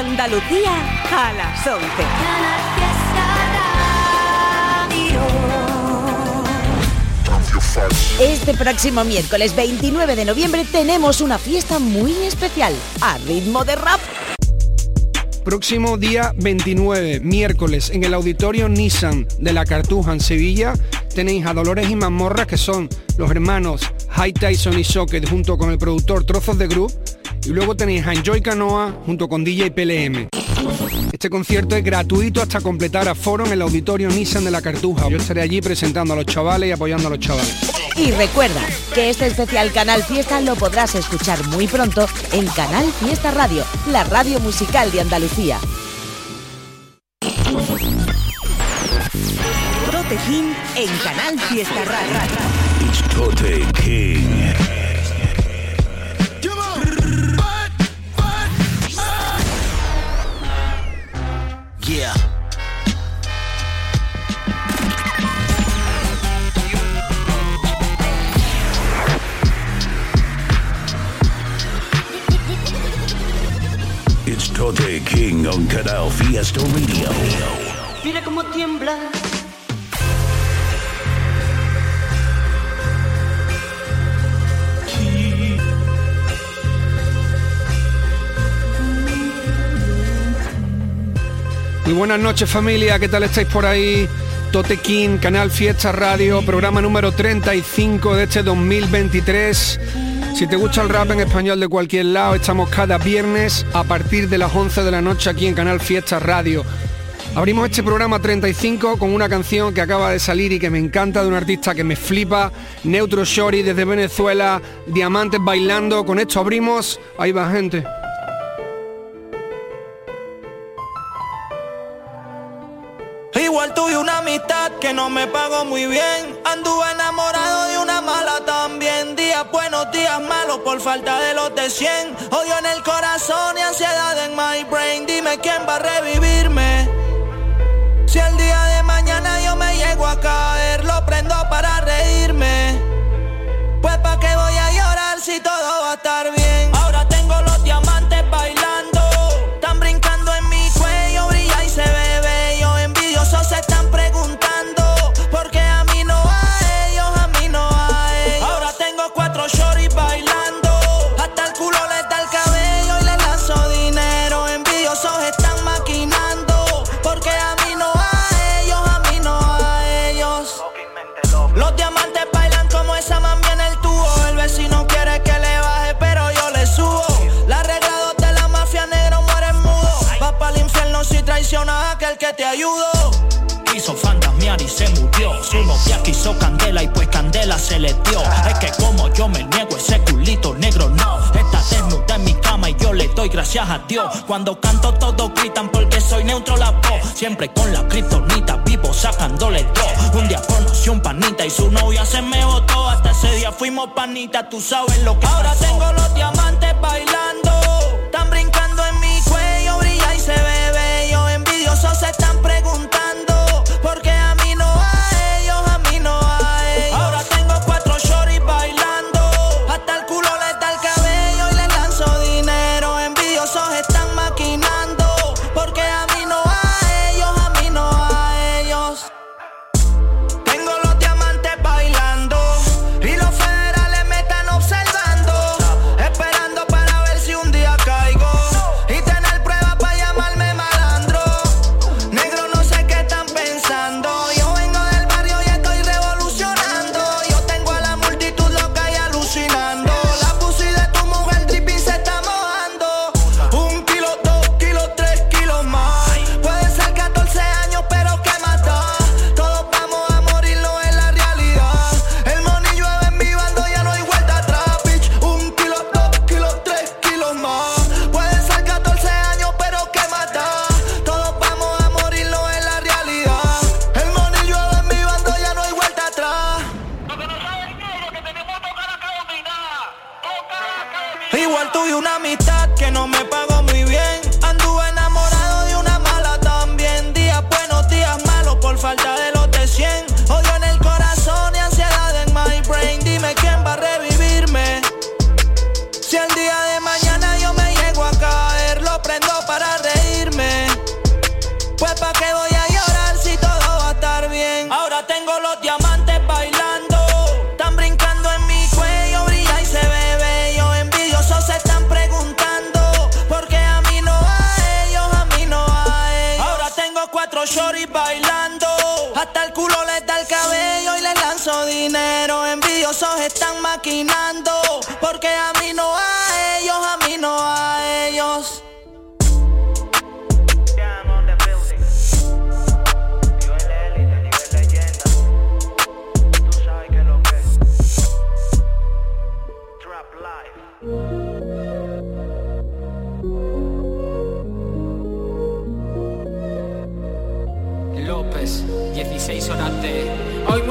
Andalucía a las 11. Este próximo miércoles 29 de noviembre tenemos una fiesta muy especial a ritmo de rap. Próximo día 29, miércoles, en el auditorio Nissan de la Cartuja en Sevilla, tenéis a Dolores y Mazmorra, que son los hermanos High Tyson y Socket, junto con el productor Trozos de Group, y luego tenéis a Enjoy Canoa, junto con DJ PLM. Este concierto es gratuito hasta completar a foro en el auditorio Nissan de la Cartuja. Yo estaré allí presentando a los chavales y apoyando a los chavales. Y recuerda que este especial Canal Fiesta lo podrás escuchar muy pronto en Canal Fiesta Radio, la radio musical de Andalucía. Tote King en Canal Fiesta Radio. Tote King. Tote King on Canal Fiesta Radio. Mira cómo tiembla. Muy buenas noches familia, ¿qué tal estáis por ahí? Tote King, Canal Fiesta Radio, programa número 35 de este 2023. Si te gusta el rap en español de cualquier lado, estamos cada viernes a partir de las 11 de la noche aquí en Canal Fiesta Radio. Abrimos este programa 35 con una canción que acaba de salir y que me encanta de un artista que me flipa, Neutro Shori desde Venezuela, Diamantes bailando. Con esto abrimos, ahí va gente. Igual tuve una amistad que no me pagó muy bien. Anduve enamorado de una mala. Buenos, días malos por falta de los de 100. Odio en el corazón y ansiedad en my brain. Dime quién va a revivirme. Si el día de mañana yo me llego a que te ayudó. Quiso fantasmear y se murió. Su novia quiso candela y pues candela se le dio. Es que como yo me niego, ese culito negro no. Está desnuda en mi cama y yo le doy gracias a Dios. Cuando canto todos gritan porque soy neutro la voz. Siempre con la kriptonita vivo sacándole todo. Un día conocí un panita y su novia se me botó. Hasta ese día fuimos panita, tú sabes lo que Ahora pasó. tengo los diamantes bailando.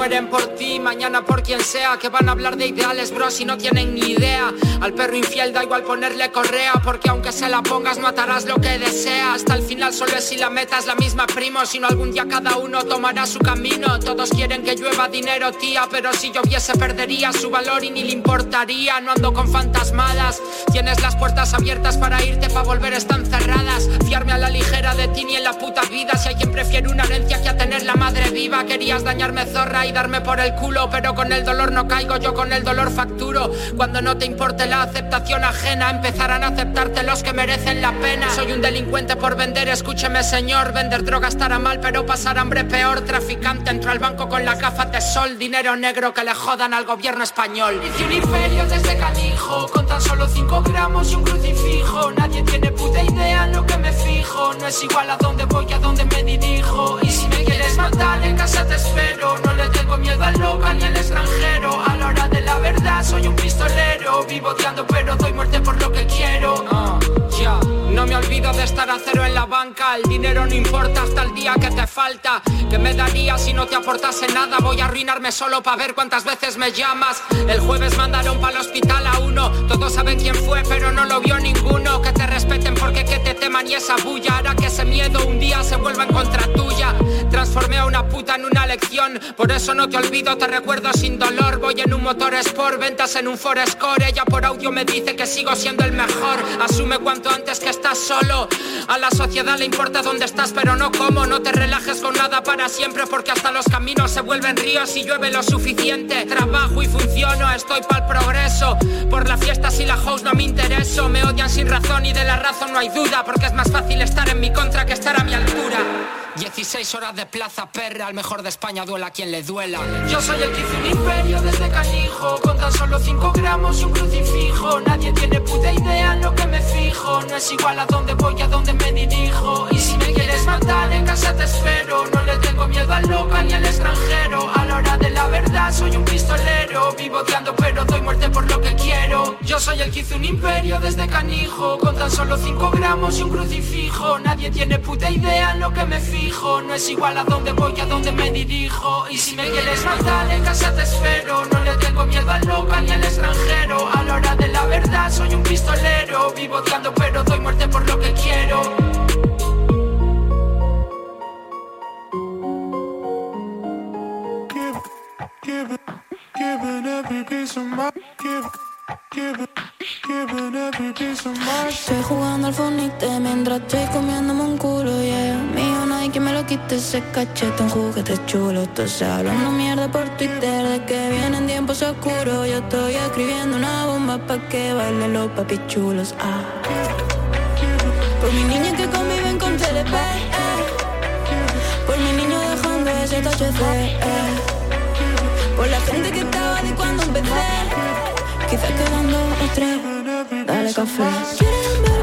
Mueren por mañana por quien sea Que van a hablar de ideales, bro, si no tienen ni idea. Al perro infiel da igual ponerle correa Porque aunque se la pongas no atarás lo que desea Hasta el final solo es si la metas la misma primo Sino algún día cada uno tomará su camino. Todos quieren que llueva dinero, tía Pero si lloviese perdería su valor y ni le importaría. No ando con fantasmadas Tienes las puertas abiertas para irte, para volver están cerradas. Fiarme a la ligera de ti ni en la puta vida Si hay quien prefiere una herencia que a tener la madre viva. Querías dañarme zorra y darme por el culo, pero con el dolor no caigo, yo con el dolor facturo. Cuando no te importe la aceptación ajena, empezarán a aceptarte los que merecen la pena. Soy un delincuente por vender, escúcheme señor, vender droga estará mal, pero pasar hambre peor. Traficante entra al banco con la gafas de sol, dinero negro que le jodan al gobierno español. Hice un imperio desde canijo, con tan solo 5 gramos y un crucifijo. Nadie tiene puta idea en lo que me fijo, no es igual a dónde voy, a dónde me dirijo. Y si me quieres matar, en casa te espero, no le tengo miedo al local ni al extranjero. A la hora de la verdad soy un pistolero. Vivo odiando pero doy muerte por lo que quiero. Ah, ya. No me olvido de estar a cero en la banca. El dinero no importa hasta el día que te falta. ¿Qué me daría si no te aportase nada? Voy a arruinarme solo para ver cuántas veces me llamas. El jueves mandaron para el hospital a uno. Todos saben quién fue, pero no lo vio ninguno. Que te respeten porque que te teman y esa bulla hará que ese miedo un día se vuelva en contra tuya. Transformé a una puta en una lección. Por eso no te olvido, te recuerdo sin dolor. Voy en un motor sport, ventas en un Forescore. Ella por audio me dice que sigo siendo el mejor. Asume cuanto antes que estás solo. A la sociedad le importa dónde estás, pero no cómo. No te relajes con nada para siempre, porque hasta los caminos se vuelven ríos y llueve lo suficiente. Trabajo y funciono, estoy para el progreso. Por la fiesta si la house no me intereso. Me odian sin razón y de la razón no hay duda, porque es más fácil estar en mi contra que estar a mi altura. 16 horas de plaza perra, al mejor de España duela quien le duela. Yo soy el que hizo un imperio desde canijo, con tan solo 5 gramos y un crucifijo. Nadie tiene puta idea en lo que me fijo, no es igual a dónde voy, a dónde me dirijo. Y si me quieres matar, en casa te espero. No le tengo miedo al local ni al extranjero. A la hora de la verdad, soy un pistolero. Vivo odiando, pero doy muerte por lo que quiero. Yo soy el que hizo un imperio desde canijo, con tan solo 5 gramos y un crucifijo. Nadie tiene puta idea en lo que me fijo. No es igual a dónde voy, a dónde me dirijo. Y si me quieres matar, en casa te espero. No le tengo miedo al local ni al extranjero. A la hora de la verdad soy un pistolero. Vivo odiando pero doy muerte por lo que quiero Estoy jugando al fonite mientras estoy comiéndome un culo, yeah Mío no hay que me lo quite ese cachete, un juguete chulo Todos hablando mierda por Twitter de que vienen tiempos oscuros Yo estoy escribiendo una bomba pa' que bailen los papi chulos, ah Por mi niña que conviven con TLP, eh. Por mi niño dejando ese THC, eh. Por la gente que estaba de cuando empecé Quizás quedando o tres Dale café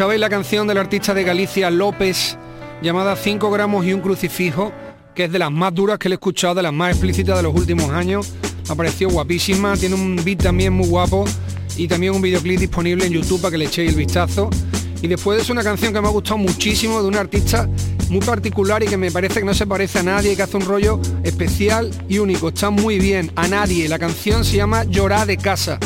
Escuchabais la canción del artista de Galicia López llamada 5 gramos y un crucifijo, que es de las más duras que le he escuchado, de las más explícitas de los últimos años. Parecido guapísima, tiene un beat también muy guapo y también un videoclip disponible en YouTube para que le echéis el vistazo. Y después de eso una canción que me ha gustado muchísimo de un artista muy particular y que me parece que no se parece a nadie, que hace un rollo especial y único. Está muy bien, a nadie. La canción se llama Llorar de casa.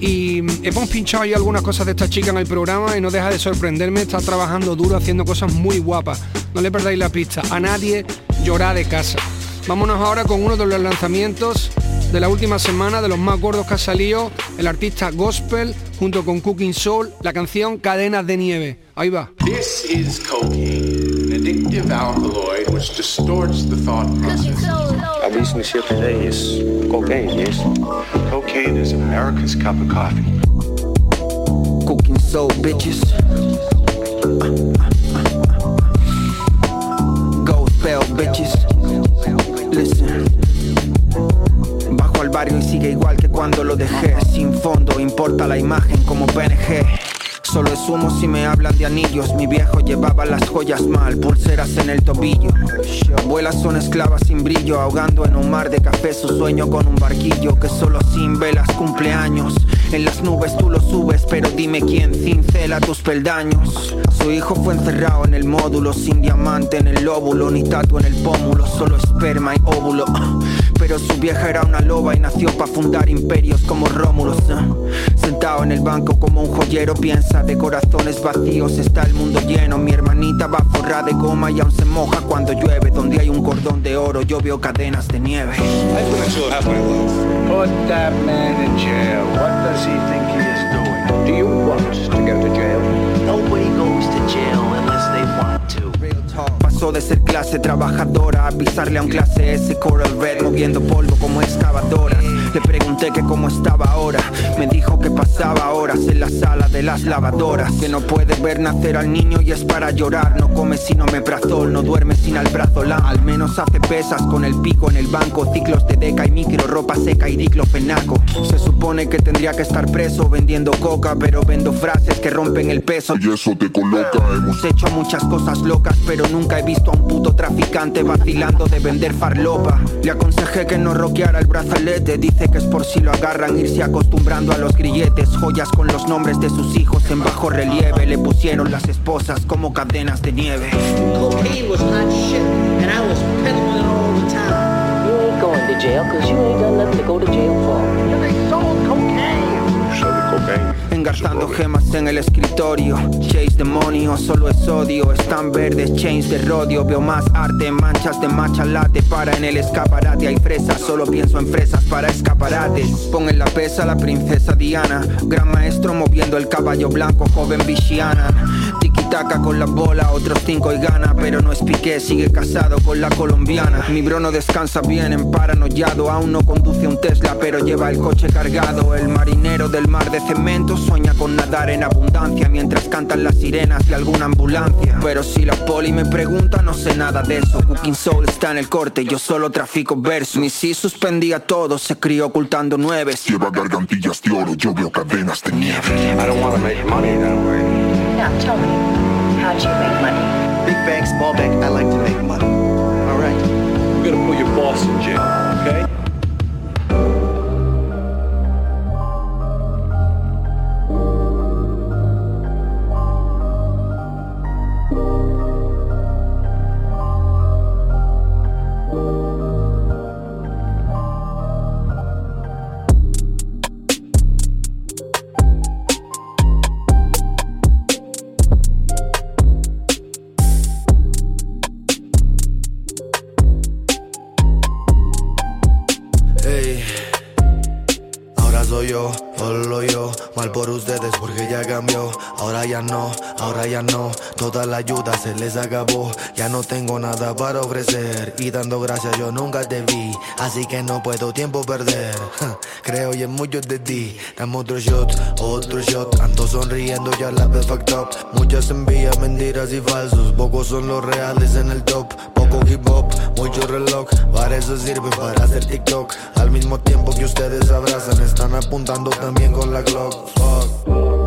Y mm, hemos pinchado ahí algunas cosas de esta chica en el programa y no deja de sorprenderme, está trabajando duro haciendo cosas muy guapas. No le perdáis la pista, a nadie llorar de casa. Vámonos ahora con uno de los lanzamientos de la última semana, de los más gordos que ha salido, el artista Gospel junto con Cooking Soul, la canción Cadenas de Nieve. Ahí va. This is cocaine, an addictive alkaloid which distorts the thought process. Monsieur today is cocaine, yes? Cocaine is America's cup of coffee. Cooking soul bitches. Gospel bitches. Listen. Bajo al barrio y sigue igual que cuando lo dejé. Sin fondo, importa la imagen como PNG. Solo es humo si me hablan de anillos. Mi viejo llevaba las joyas mal, pulseras en el tobillo. Abuelas son esclavas sin brillo, ahogando en un mar de café su sueño con un barquillo que solo sin velas cumple años. En las nubes tú lo subes, pero dime quién cincela tus peldaños. Su hijo fue encerrado en el módulo, sin diamante en el lóbulo, ni tatu en el pómulo, solo esperma y óvulo. Pero su vieja era una loba y nació para fundar imperios como Rómulo. Sentado en el banco como un joyero, piensa de corazones vacíos está el mundo lleno. Mi hermanita va forrada de goma y aún se moja cuando llueve. Donde hay un cordón de oro, yo veo cadenas de nieve. Put that man in jail. What does he think he is doing? Do you want to go to jail? Nobody goes to jail unless they want to. Pasó de ser clase trabajadora a pisarle a un clase S Coral Red moviendo polvo como excavadora. Le pregunté que cómo estaba ahora, me dijo que pasaba horas en la sala de las lavadoras. Que no puede ver nacer al niño y es para llorar. No come sino meprazol, no duerme sin alprazolam. Al menos hace pesas con el pico en el banco, ciclos de deca y micro, ropa seca y diclofenaco. Se supone que tendría que estar preso vendiendo coca, pero vendo frases que rompen el peso. Y eso te coloca, Hemos hecho muchas cosas locas, pero nunca he visto a un puto traficante vacilando de vender farlopa. Le aconsejé que no roqueara el brazalete, dice que es por si lo agarran irse acostumbrando a los grilletes. Joyas con los nombres de sus hijos en bajo relieve, le pusieron las esposas como cadenas de nieve. Cocaine was hot shit, and I was peddling it all the time. You ain't going to jail because you ain't got nothing to go to jail for. They sold cocaine. Engarzando gemas en el escritorio. Chase demonios, solo es odio. Están verdes, chains de rodio. Veo más arte, manchas de matcha latte Para en el escaparate hay fresas. Solo pienso en fresas para escaparates Pon en la pesa la princesa Diana. Gran maestro moviendo el caballo blanco Joven Vishiana Tiki-taka con la bola Otros cinco y gana Pero no es piqué, sigue casado con la colombiana Mi bro no descansa bien en paranoiado Aún no conduce un Tesla Pero lleva el coche cargado El marinero del mar de cemento sueña con nadar en abundancia mientras cantan las sirenas de alguna ambulancia. Pero si la poli me pregunta, no sé nada de eso. Cooking Soul está en el corte, yo solo trafico versos. Mi sí suspendía todo, se crió ocultando nueves. Lleva gargantillas de oro, yo veo cadenas de nieve. I don't want to make money that way. Now tell me, how do you make money? Big bank, small bank, I like to make money. All right. I'm gonna put your boss in jail, okay? Ayuda se les acabó. Ya no tengo nada para ofrecer. Y dando gracias yo nunca te vi. Así que no puedo tiempo perder. Creo y en muchos de ti. Dame otro shot, otro shot. Ando sonriendo ya la vez fucked up. Muchas envías, mentiras y falsos. Pocos son los reales en el top. Poco hip hop, mucho reloj. Para eso sirve para hacer TikTok. Al mismo tiempo que ustedes abrazan, están apuntando también con la Glock.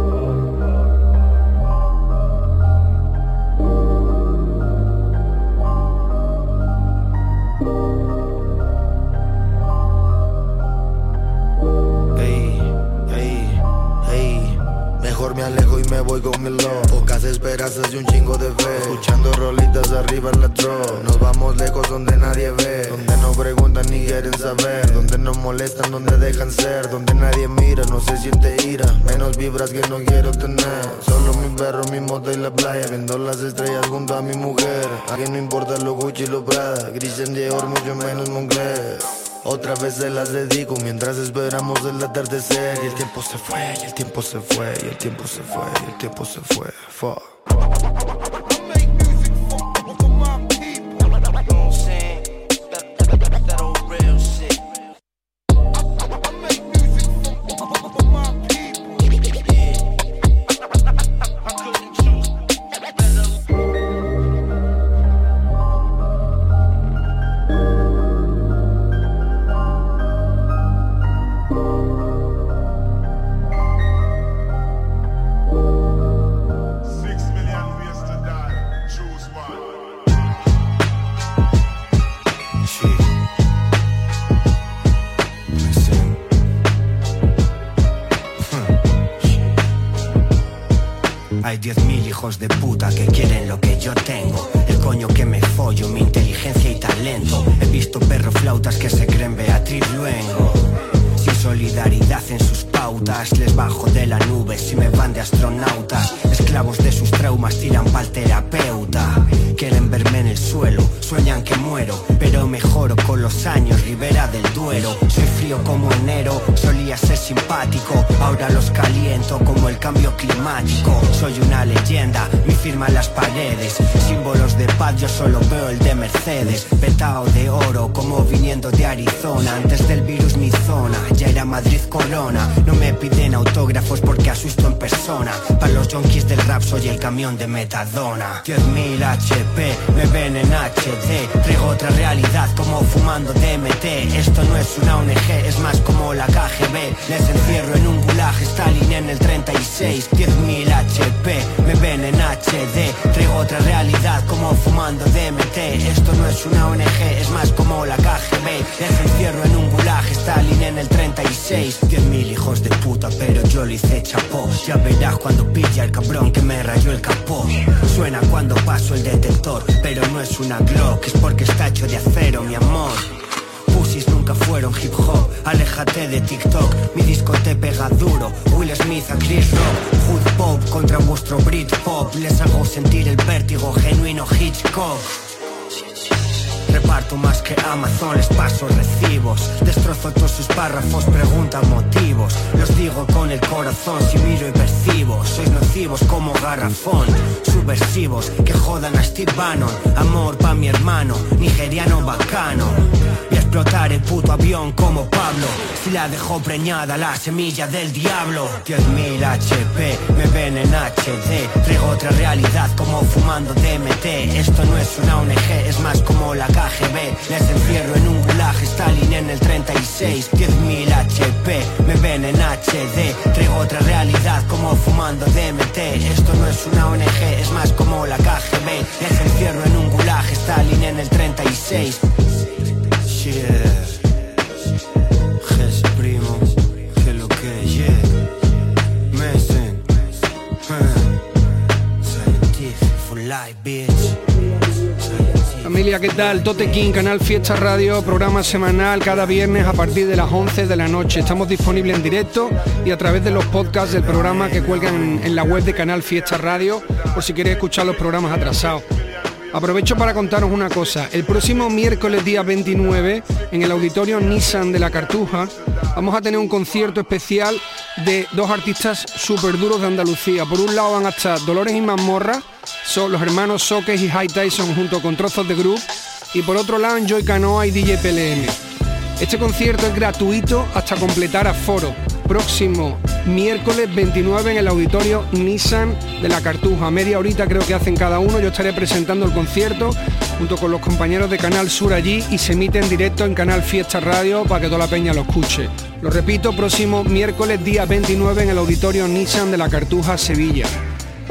Me alejo y me voy con el love. Pocas esperanzas y un chingo de fe. Escuchando rolitas arriba en la tro Nos vamos lejos donde nadie ve. Donde no preguntan ni quieren saber. Donde no molestan, donde dejan ser. Donde nadie mira, no se siente ira. Menos vibras que no quiero tener. Solo mi perro, mi moto y la playa. Viendo las estrellas junto a mi mujer. A quien no importa lo Gucci y lo Prada. Gris en Dior, mucho menos Moncler otra vez se las dedico mientras esperamos el atardecer. Y el tiempo se fue, y el tiempo se fue, y el tiempo se fue, y el tiempo se fue. Fuck hijos de puta que quieren camión de Metadona. 10.000 HP, me ven en HD. Traigo otra realidad como fumando DMT. Esto no es una ONG, es más como la KGB. Les encierro en un gulag, Stalin en el 36. 10.000 HP, me ven en HD. Traigo otra realidad como fumando DMT. Esto no es una ONG, es más como la KGB. Les encierro en un gulag, Stalin en el 36. 10.000 hijos de puta, pero yo lo hice chapó. Ya verás cuando pilla el cabrón que me rayó el capó. Suena cuando paso el detector, pero no es una Glock, es porque está hecho de acero, mi amor. Pussies nunca fueron hip hop, aléjate de TikTok, mi disco te pega duro, Will Smith a Chris Rock, Hood Pop contra vuestro Brit Pop, les hago sentir el vértigo genuino Hitchcock. Reparto más que Amazon, les paso recibos. Destrozo todos sus párrafos, preguntan motivos. Los digo con el corazón, si miro y percibo. Sois nocivos como garrafón Subversivos, que jodan a Steve Bannon. Amor pa' mi hermano, nigeriano bacano explotar el puto avión como Pablo. Si la dejó preñada la semilla del diablo. 10.000 HP, me ven en HD Traigo otra realidad como fumando DMT Esto no es una ONG, es más como la KGB Les encierro en un gulag, Stalin en el 36 10.000 HP, me ven en HD Traigo otra realidad como fumando DMT Esto no es una ONG, es más como la KGB Les encierro en un gulag, Stalin en el 36 Familia, ¿qué tal? Tote King, Canal Fiesta Radio, programa semanal cada viernes a partir de las 11 de la noche. Estamos disponibles en directo y a través de los podcasts del programa que cuelgan en la web de Canal Fiesta Radio por si quieres escuchar los programas atrasados. Aprovecho para contaros una cosa. El próximo miércoles día 29, en el auditorio Nissan de la Cartuja, vamos a tener un concierto especial de dos artistas súper duros de Andalucía. Por un lado van a estar Dolores y Mazmorra, son los hermanos Soques y High Tyson junto con trozos de group. Y por otro lado, Joy Canoa y DJ PLM. Este concierto es gratuito hasta completar aforo próximo miércoles 29 en el auditorio Nissan de la Cartuja. Media horita creo que hacen cada uno. Yo estaré presentando el concierto junto con los compañeros de Canal Sur allí y se emite en directo en Canal Fiesta Radio para que toda la peña lo escuche. Lo repito, próximo miércoles día 29 en el auditorio Nissan de la Cartuja, Sevilla.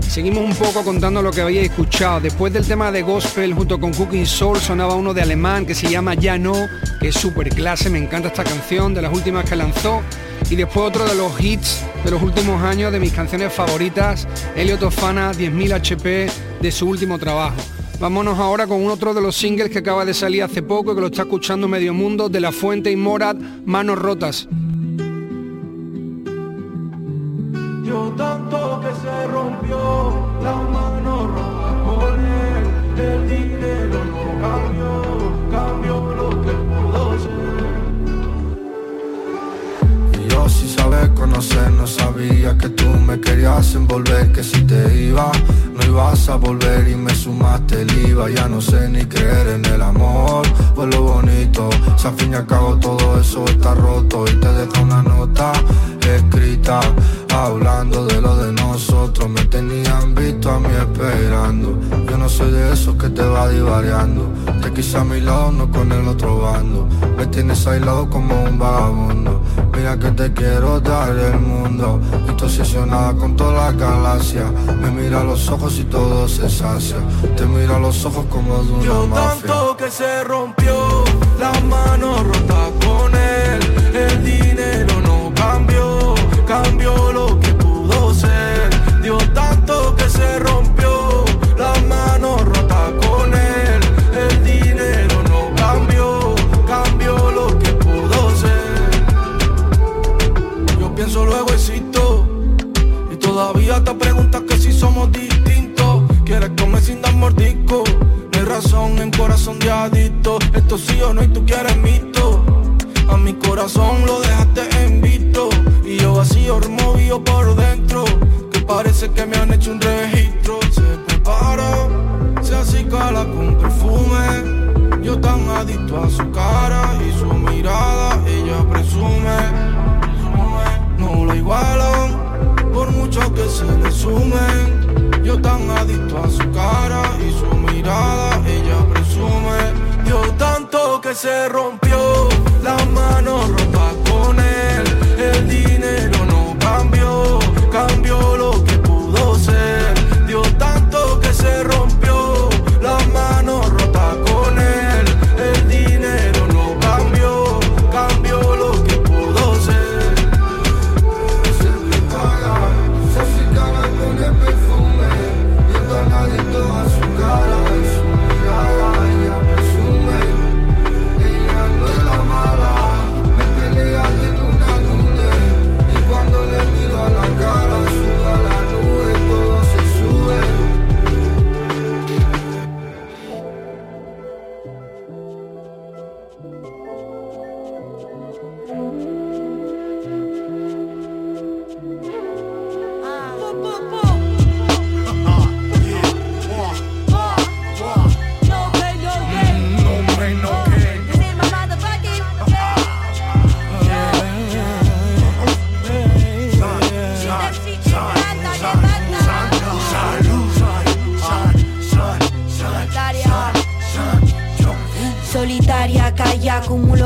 Seguimos un poco contando lo que habéis escuchado. Después del tema de gospel junto con Cooking Soul sonaba uno de alemán que se llama Ya No, que es súper clase, me encanta esta canción, de las últimas que lanzó. Y después otro de los hits de los últimos años, de mis canciones favoritas, Elliot Ofana, 10.000 HP, de su último trabajo. Vámonos ahora con otro de los singles que acaba de salir hace poco y que lo está escuchando medio mundo, de La Fuente y Morad, Manos Rotas. Saber conocer no sabía que tú me querías envolver, que si te iba no ibas a volver y me sumaste el IVA, ya no sé ni creer en el amor, pues lo bonito, si al fin y al cabo todo eso está roto y te dejo una nota escrita hablando de lo de nosotros. Me tenían visto a mí esperando. Yo no soy de esos que te va divariando. Te quise a mi lado, no con el otro bando. Me tienes aislado como un vagabundo. Mira que te quiero dar el mundo. Obsesionada con toda la galaxia. Me mira a los ojos y todo se sacia. Te mira a los ojos como de una Yo mafia. tanto que se rompió la mano rota con él, el dinero cambios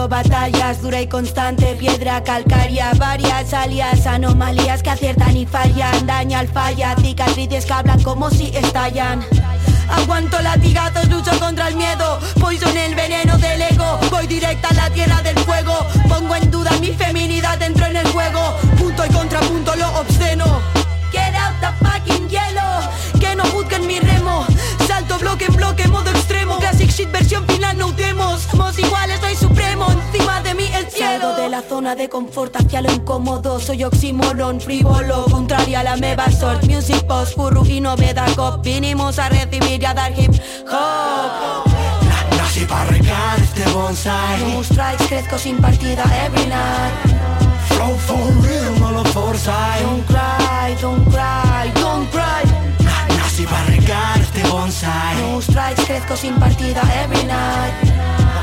batallas, dura y constante, piedra calcárea, varias alias, anomalías que aciertan y fallan, daña al falla, cicatrices que hablan como si estallan. Aguanto latigazos, lucho contra el miedo, poison el veneno del ego, voy directa a la tierra del fuego, pongo en duda mi feminidad, entro en el juego, punto y contrapunto lo obsceno. Get out the fucking yellow, que no juzguen mi remo, salto bloque bloque, modo shit versión final no demos, somos iguales, soy supremo, encima de mí el cielo. de la zona de confort hacia lo incómodo. Soy oxímoron, frívolo, contraria a la meva sort Music post, furru y novedad cop. Vinimos a recibir y a dar hip hop. Nací para regar este bonsai. No strikes, crezco sin partida every night. Flow for real, no lo forza Don't cry, don't cry, bonsai. No strikes, crezco sin partida every night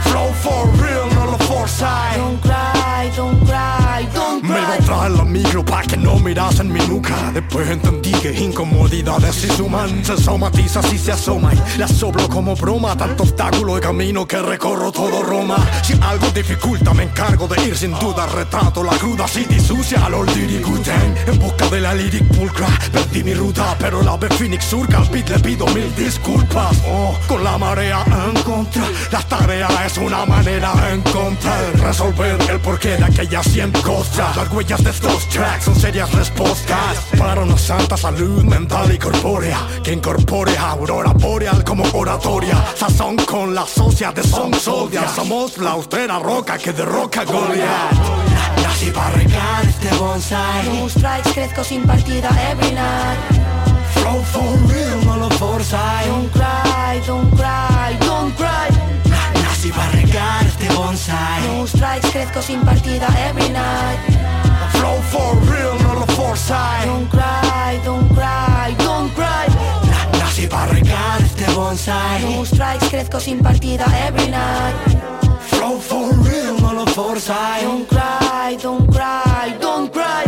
Flow for real, no lo forza Don't cry, don't cry, don't Me lo trae la micro pa' que no miras en mi nuca. Después entendí que incomodidades si suman Se somatiza si se asoma y la soplo como broma. Tanto obstáculo y camino que recorro todo Roma. Si algo dificulta me encargo de ir sin duda. Retrato la cruda city sucia a los Guten. En busca de la lyric pulcra Perdí mi ruta pero la de Phoenix surca. Al beat le pido mil disculpas. Oh, Con la marea en contra. La tarea es una manera de encontrar Resolver el porqué de aquellas 100 cosas Las huellas de estos tracks son serias respuestas Para una santa salud mental y corpórea Que incorpore a aurora boreal como oratoria. Sazón con la socia de Son Soldier. Somos la austera roca que derroca Goliath. Nací para regar este bonsai No strikes, crezco sin partida every night. Flow for real, no lo forza Don't cry, don't cry, don't cry Nací para regar este bonsai. No strikes, crezco sin partida every night. Flow for real, no lo forza Don't cry, don't cry, don't cry. Nací para regar este bonsai. No strikes, crezco sin partida every night. Flow for real, no lo forza Don't cry, don't cry, don't cry.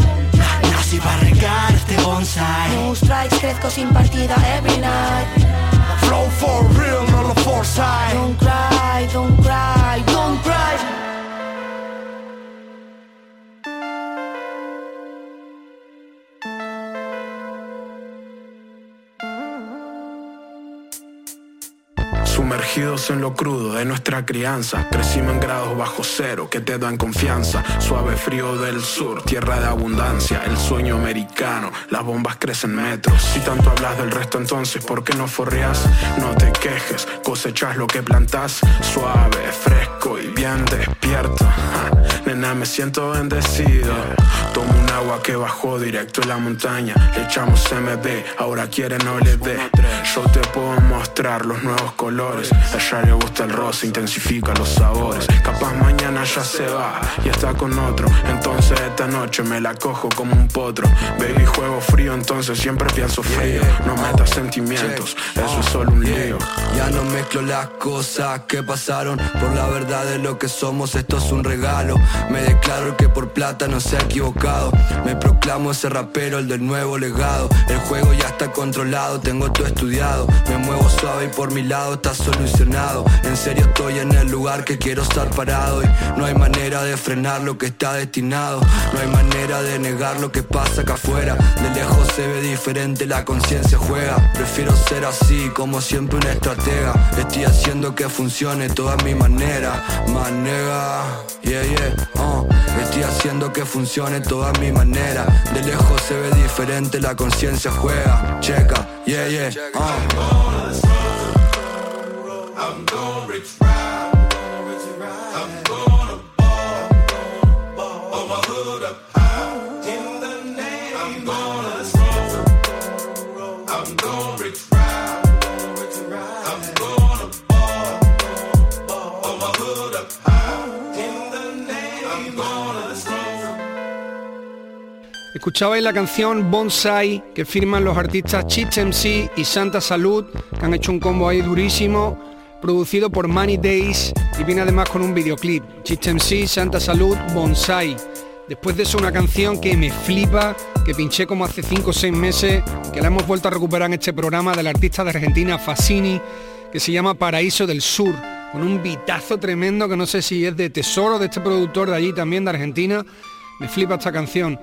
Nací para regar este bonsai. No strikes, crezco sin partida every night Flow for real, no lo forza Don't cry, don't cry, don't cry En lo crudo de nuestra crianza, crecimos en grados bajo cero que te dan confianza. Suave frío del sur, tierra de abundancia, el sueño americano, las bombas crecen metros. Si tanto hablas del resto, entonces, ¿por qué no forreas? No te quejes, cosechas lo que plantas. Suave, fresco y bien despierto. Nena, me siento bendecido. Tomo un agua que bajó directo en la montaña. Le echamos MD, ahora quiere no le dé. Yo te puedo mostrar los nuevos colores. A ella le gusta el rosa, intensifica los sabores. Capaz mañana ya se va y está con otro. Entonces esta noche me la cojo como un potro. Baby, juego frío, entonces siempre pienso frío. No metas sentimientos, eso es solo un lío. Ya no mezclo las cosas que pasaron Por la verdad de lo que somos, esto es un regalo Me declaro el que por plata no se ha equivocado. Me proclamo ese rapero, el del nuevo legado. El juego ya está controlado, tengo todo estudiado. Me muevo suave y por mi lado está solucionado. En serio estoy en el lugar que quiero estar parado. Y no hay manera de frenar lo que está destinado. No hay manera de negar lo que pasa acá afuera. De lejos se ve diferente, la conciencia juega. Prefiero ser así, como siempre un estratega. Estoy haciendo que funcione toda mi manera. Manera, yeah, yeah, uh. Estoy haciendo que funcione toda mi manera De lejos se ve diferente, la conciencia juega Checa, yeah, yeah, uh. Escuchabais la canción Bonsai que firman los artistas Chich MC y Santa Salud, que han hecho un combo ahí durísimo, producido por Money Days y viene además con un videoclip. Chich MC, Santa Salud, Bonsai. Después de eso una canción que me flipa, que pinché como hace 5 o 6 meses, que la hemos vuelto a recuperar en este programa del artista de Argentina Fassini, que se llama Paraíso del Sur, con un bitazo tremendo que no sé si es de Tesoro, de este productor de allí también, de Argentina. Me flipa esta canción.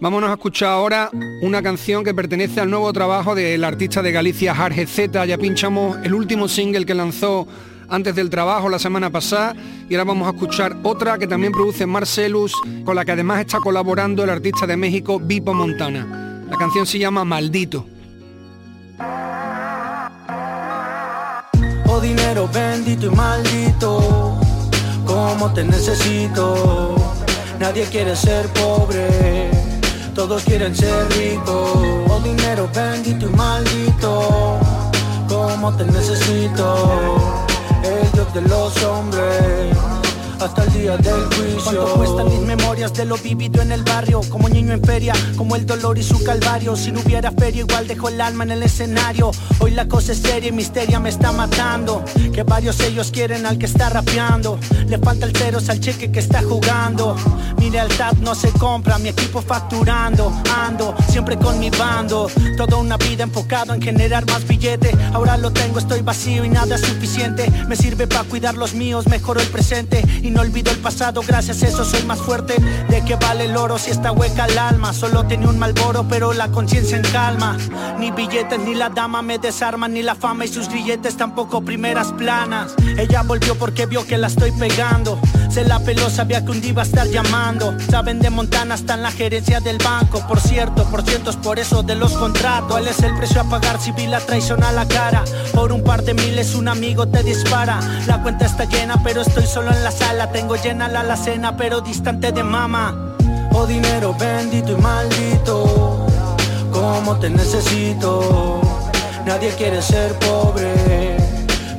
Vámonos a escuchar ahora una canción que pertenece al nuevo trabajo del artista de Galicia, Jarge Z. Ya pinchamos el último single que lanzó antes del trabajo la semana pasada y ahora vamos a escuchar otra que también produce Marcelus, con la que además está colaborando el artista de México, Vipo Montana. La canción se llama Maldito. Oh dinero bendito y maldito, como te necesito. Nadie quiere ser pobre, todos quieren ser ricos. Oh dinero bendito y maldito, como te necesito, el Dios de los hombres hasta el día del juicio. ¿Cuánto cuestan mis memorias de lo vivido en el barrio? Como niño en feria, como el dolor y su calvario. Si no hubiera feria, igual dejo el alma en el escenario. Hoy la cosa es seria y misteria me está matando. Que varios ellos quieren al que está rapeando. Le falta el cero al cheque que está jugando. Mi lealtad no se compra, mi equipo facturando. Ando siempre con mi bando. Toda una vida enfocado en generar más billete. Ahora lo tengo, estoy vacío y nada es suficiente. Me sirve para cuidar los míos, mejoro el presente no olvido el pasado, gracias a eso soy más fuerte. ¿De qué vale el oro si está hueca el alma? Solo tenía un malboro, pero la conciencia en calma. Ni billetes ni la dama me desarman, ni la fama y sus grilletes tampoco primeras planas. Ella volvió porque vio que la estoy pegando. Se la peló, sabía que un día iba a estar llamando. Saben de Montana hasta en la gerencia del banco. Por cierto, por cientos por eso de los contratos. ¿Cuál es el precio a pagar si vi la traición a la cara? Por un par de miles un amigo te dispara. La cuenta está llena, pero estoy solo en la sala. Tengo llena la alacena, pero distante de mama. Oh dinero bendito y maldito, como te necesito. Nadie quiere ser pobre,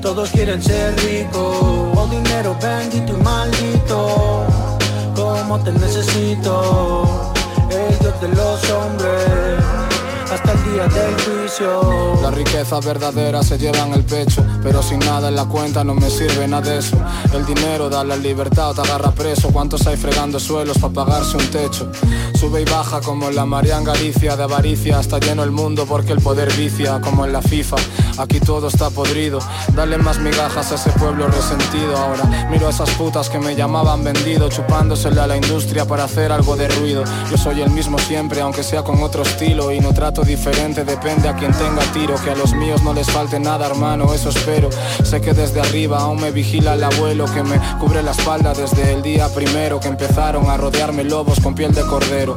todos quieren ser ricos. Oh dinero bendito y maldito, como te necesito. El de los hombres hasta el día del juicio. Las riquezas verdaderas se llevan el pecho, pero sin nada en la cuenta no me sirve nada de eso. El dinero da la libertad te agarra preso. ¿Cuántos hay fregando suelos para pagarse un techo? Sube y baja como en la María en Galicia, de avaricia está lleno el mundo porque el poder vicia, como en la FIFA. Aquí todo está podrido, dale más migajas a ese pueblo resentido. Ahora miro a esas putas que me llamaban vendido, chupándosele a la industria para hacer algo de ruido. Yo soy el mismo siempre, aunque sea con otro estilo y no trato diferente, depende a quien tenga tiro. Que a los míos no les falte nada, hermano, eso espero. Sé que desde arriba aún me vigila el abuelo que me cubre la espalda desde el día primero que empezaron a rodearme lobos con piel de cordero.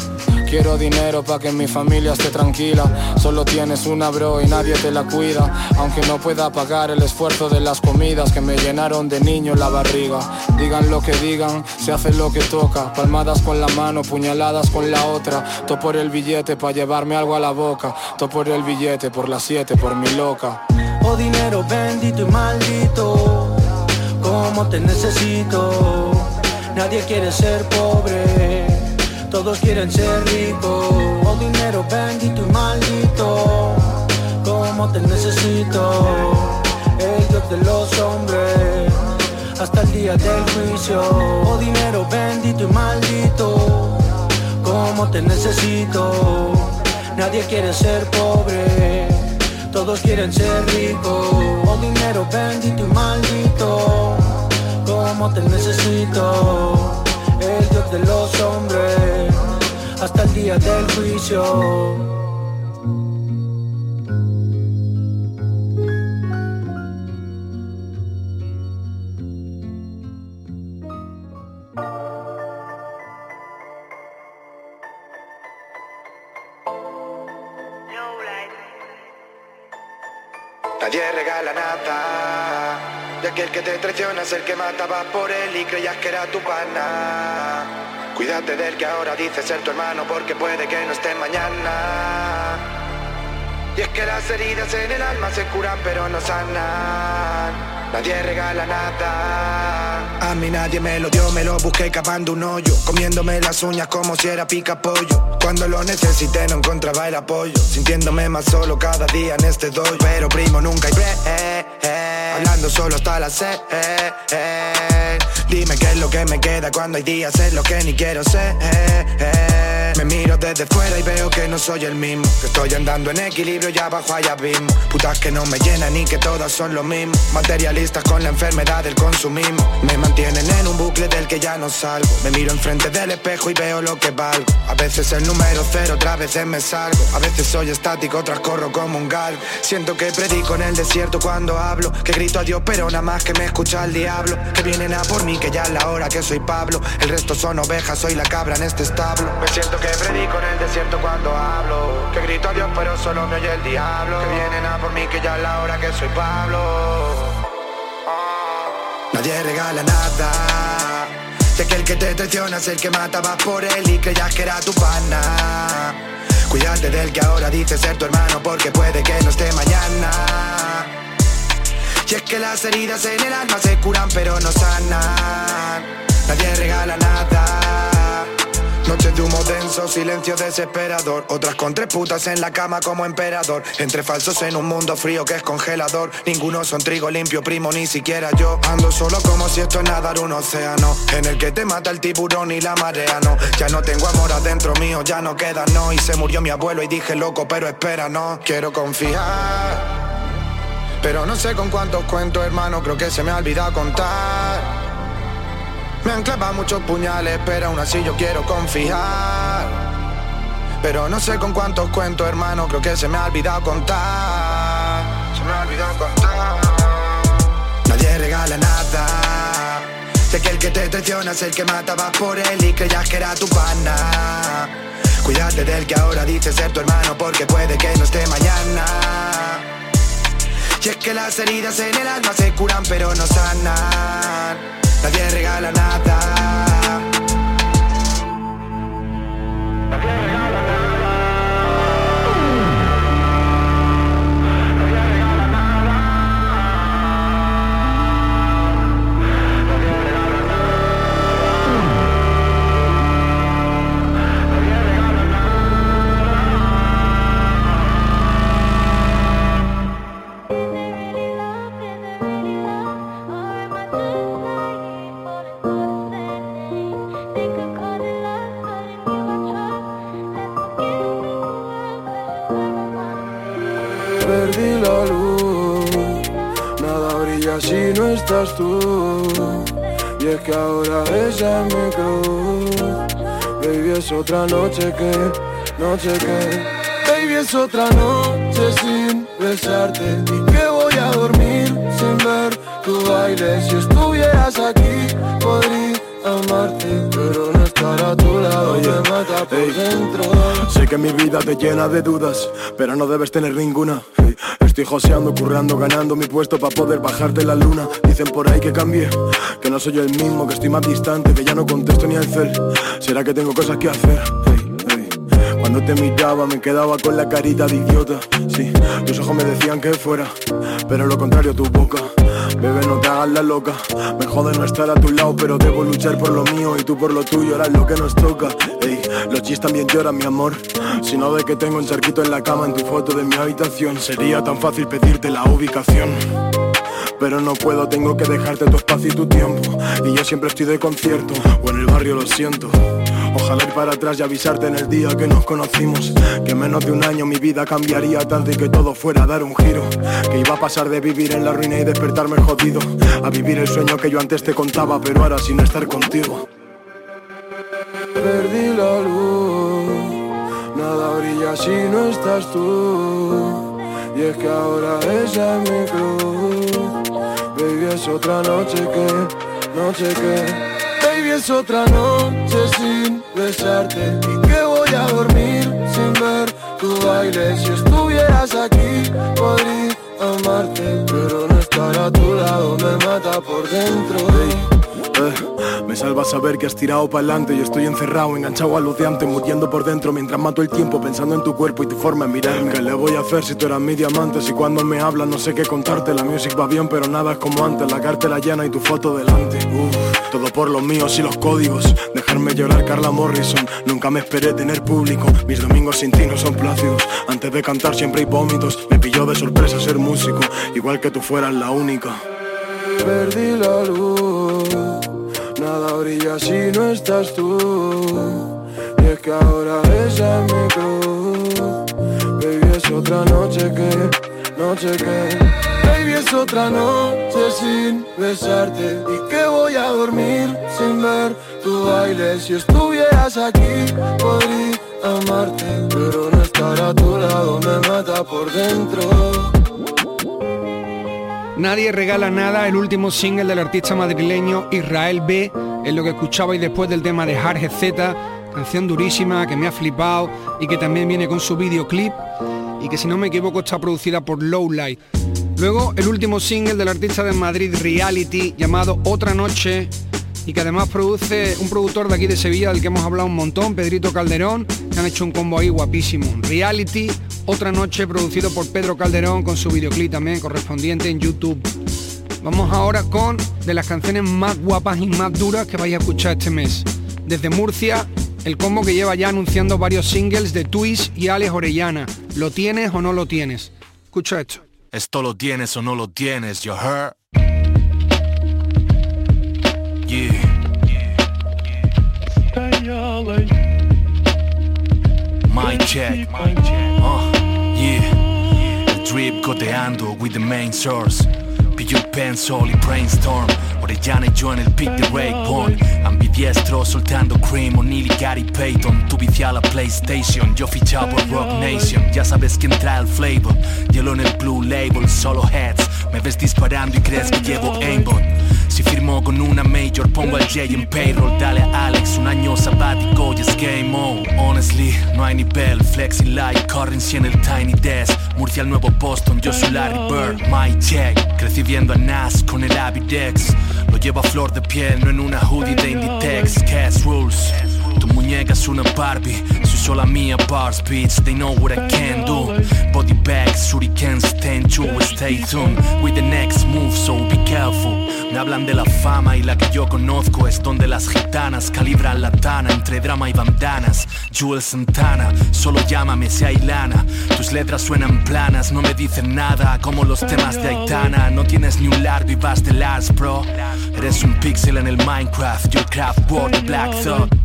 Quiero dinero pa' que mi familia esté tranquila. Solo tienes una bro y nadie te la cuida. Aunque no pueda pagar el esfuerzo de las comidas que me llenaron de niño la barriga. Digan lo que digan, se hace lo que toca. Palmadas con la mano, puñaladas con la otra. To por el billete pa' llevarme algo a la boca. To por el billete, por las siete, por mi loca. Oh dinero bendito y maldito, como te necesito. Nadie quiere ser pobre, todos quieren ser ricos. Oh dinero bendito y maldito, como te necesito. El Dios de los hombres, hasta el día del juicio. Oh dinero bendito y maldito, como te necesito. Nadie quiere ser pobre, todos quieren ser ricos. Oh dinero bendito y maldito, como te necesito. El Dios de los hombres, hasta el día del juicio. Nadie regala nada. Y aquel que te traiciona es el que mataba por él y creías que era tu pana. Cuídate del que ahora dice ser tu hermano porque puede que no esté mañana. Y es que las heridas en el alma se curan pero no sanan. Nadie regala nada. A mí nadie me lo dio, me lo busqué cavando un hoyo. Comiéndome las uñas como si era pica pollo. Cuando lo necesité no encontraba el apoyo. Sintiéndome más solo cada día en este doy. Pero primo nunca hay break. Hablando solo hasta las seis. Dime qué es lo que me queda cuando hay días en los que ni quiero ser. Me miro desde fuera y veo que no soy el mismo. Que estoy andando en equilibrio y abajo hay abismo. Putas que no me llenan y que todas son lo mismo. Materialistas con la enfermedad del consumismo. Me mantienen en un bucle del que ya no salgo. Me miro enfrente del espejo y veo lo que valgo. A veces el número cero, otras veces me salgo. A veces soy estático, otras corro como un galgo. Siento que predico en el desierto cuando hablo. Que grito a Dios, pero nada más que me escucha el diablo. Que vienen a por mí, que ya es la hora que soy Pablo. El resto son ovejas, soy la cabra en este establo. Me siento que predico en el desierto cuando hablo. Que grito a Dios, pero solo me oye el diablo. Que vienen a por mí, que ya es la hora que soy Pablo. Nadie regala nada. Sé que el que te traiciona es el que mata, vas por él y creías que era tu pana. Cuídate del que ahora dice ser tu hermano porque puede que no esté mañana. Y es que las heridas en el alma se curan pero no sanan. Nadie regala nada. Noches de humo denso, silencio desesperador. Otras con tres putas en la cama como emperador. Entre falsos en un mundo frío que es congelador. Ninguno son trigo limpio, primo, ni siquiera yo. Ando solo como si esto es nadar un océano. En el que te mata el tiburón y la marea, no. Ya no tengo amor adentro mío, ya no queda, no. Y se murió mi abuelo y dije loco, pero espera, no. Quiero confiar. Pero no sé con cuántos cuento, hermano, creo que se me ha olvidado contar. Me han clavado muchos puñales, pero aún así yo quiero confiar. Pero no sé con cuántos cuento, hermano, creo que se me ha olvidado contar. Se me ha olvidado contar. Nadie regala nada. Sé que el que te traiciona es el que mata, vas por él y creías que era tu pana. Cuídate del que ahora dice ser tu hermano porque puede que no esté mañana. Y es que las heridas en el alma se curan pero no sanan. Nadie regala nada. Y es que ahora esa es mi cruz. Baby, es otra noche que, noche que. Baby, es otra noche sin besarte. Y que voy a dormir sin ver tu baile. Si estuvieras aquí, podría amarte, pero estar a tu lado me mata por dentro. Sé que mi vida te llena de dudas, pero no debes tener ninguna. Estoy joseando, currando, ganando mi puesto para poder bajarte la luna. Dicen por ahí que cambié, que no soy el mismo, que estoy más distante, que ya no contesto ni al cel. ¿Será que tengo cosas que hacer? Cuando te miraba me quedaba con la carita de idiota. Sí, tus ojos me decían que fuera, pero lo contrario tu boca. Bebé, no te hagas la loca. Me jode no estar a tu lado, pero debo luchar por lo mío y tú por lo tuyo. Ahora es lo que nos toca. Ey, los chis también lloran, mi amor. Si no de que tengo un charquito en la cama en tu foto de mi habitación, sería tan fácil pedirte la ubicación. Pero no puedo, tengo que dejarte tu espacio y tu tiempo. Y yo siempre estoy de concierto, o en el barrio lo siento. Ojalá ir para atrás y avisarte en el día que nos conocimos Que en menos de un año mi vida cambiaría tanto y que todo fuera a dar un giro Que iba a pasar de vivir en la ruina y despertarme jodido A vivir el sueño que yo antes te contaba pero ahora sin estar contigo Perdí la luz, nada brilla si no estás tú. Y es que ahora esa es mi cruz. Baby, es otra noche que, noche que. Es otra noche sin besarte. Y que voy a dormir sin ver tu baile. Si estuvieras aquí, podría amarte. Pero no estar a tu lado me mata por dentro. Eh, me salva saber que has tirado para adelante Yo estoy encerrado, enganchado al luciante Muriendo por dentro mientras mato el tiempo Pensando en tu cuerpo y tu forma de mirarme. ¿Qué le voy a hacer si tú eras mi diamante? Si cuando me hablas no sé qué contarte. La music va bien pero nada es como antes. La cartera llena y tu foto delante. Todo por los míos y los códigos. Dejarme llorar Carla Morrison. Nunca me esperé tener público. Mis domingos sin ti no son plácidos. Antes de cantar siempre hay vómitos. Me pilló de sorpresa ser músico. Igual que tú fueras la única. Perdí la luz, nada brilla si no estás tú. Y es que ahora esa es mi cruz. Baby, es otra noche que, noche que. Baby, es otra noche sin besarte. Y que voy a dormir sin ver tu baile. Si estuvieras aquí, podría amarte. Pero no estar a tu lado me mata por dentro. Nadie regala nada, el último single del artista madrileño Israel B, es lo que escuchabais después del tema de Jarge Z, canción durísima que me ha flipado y que también viene con su videoclip y que si no me equivoco está producida por Lowlight. Luego el último single del artista de Madrid Reality llamado Otra Noche y que además produce un productor de aquí de Sevilla del que hemos hablado un montón, Pedrito Calderón, que han hecho un combo ahí guapísimo. Reality, otra noche producido por Pedro Calderón con su videoclip también correspondiente en YouTube. Vamos ahora con de las canciones más guapas y más duras que vais a escuchar este mes. Desde Murcia, el combo que lleva ya anunciando varios singles de Twist y Alex Orellana. ¿Lo tienes o no lo tienes? Escucha esto. Esto lo tienes o no lo tienes, you heard? Yeah. My check. Yeah. El drip goteando with the main source. Pillo el pencil y brainstorm. Orellana y yo en el pick de Rayborn. Ambidiestro soltando cream o Neely Gary Payton. Tu vicia la PlayStation, yo fichado por Rock Nation. Ya sabes quién trae el flavor. Hielo en el blue label, solo heads. Me ves disparando y crees que llevo aimbot. Si firmo con una major, pongo al J en payroll. Dale a Alex un año sabático y es game on. Honestly, no hay nivel. Flexing like currency en el tiny desk. Murcia el nuevo Boston, yo soy Larry Bird. My check. Crecí viendo a Nas con el Avidex. Lo llevo a flor de piel, no en una hoodie de Inditex. Cash rules. Tu muñeca es una Barbie, soy sola mía bars bitch, they know what I can do. Body bags, shurikens, stay true, stay tuned. With the next move, so be careful. Me hablan de la fama y la que yo conozco. Es donde las gitanas calibran la tana entre drama y bandanas. Jewel Santana, solo llámame si hay lana. Tus letras suenan planas, no me dicen nada. Como los temas de Aitana No tienes ni un largo y vas de Lars, bro. Eres un pixel en el Minecraft, your craft board, Black Thought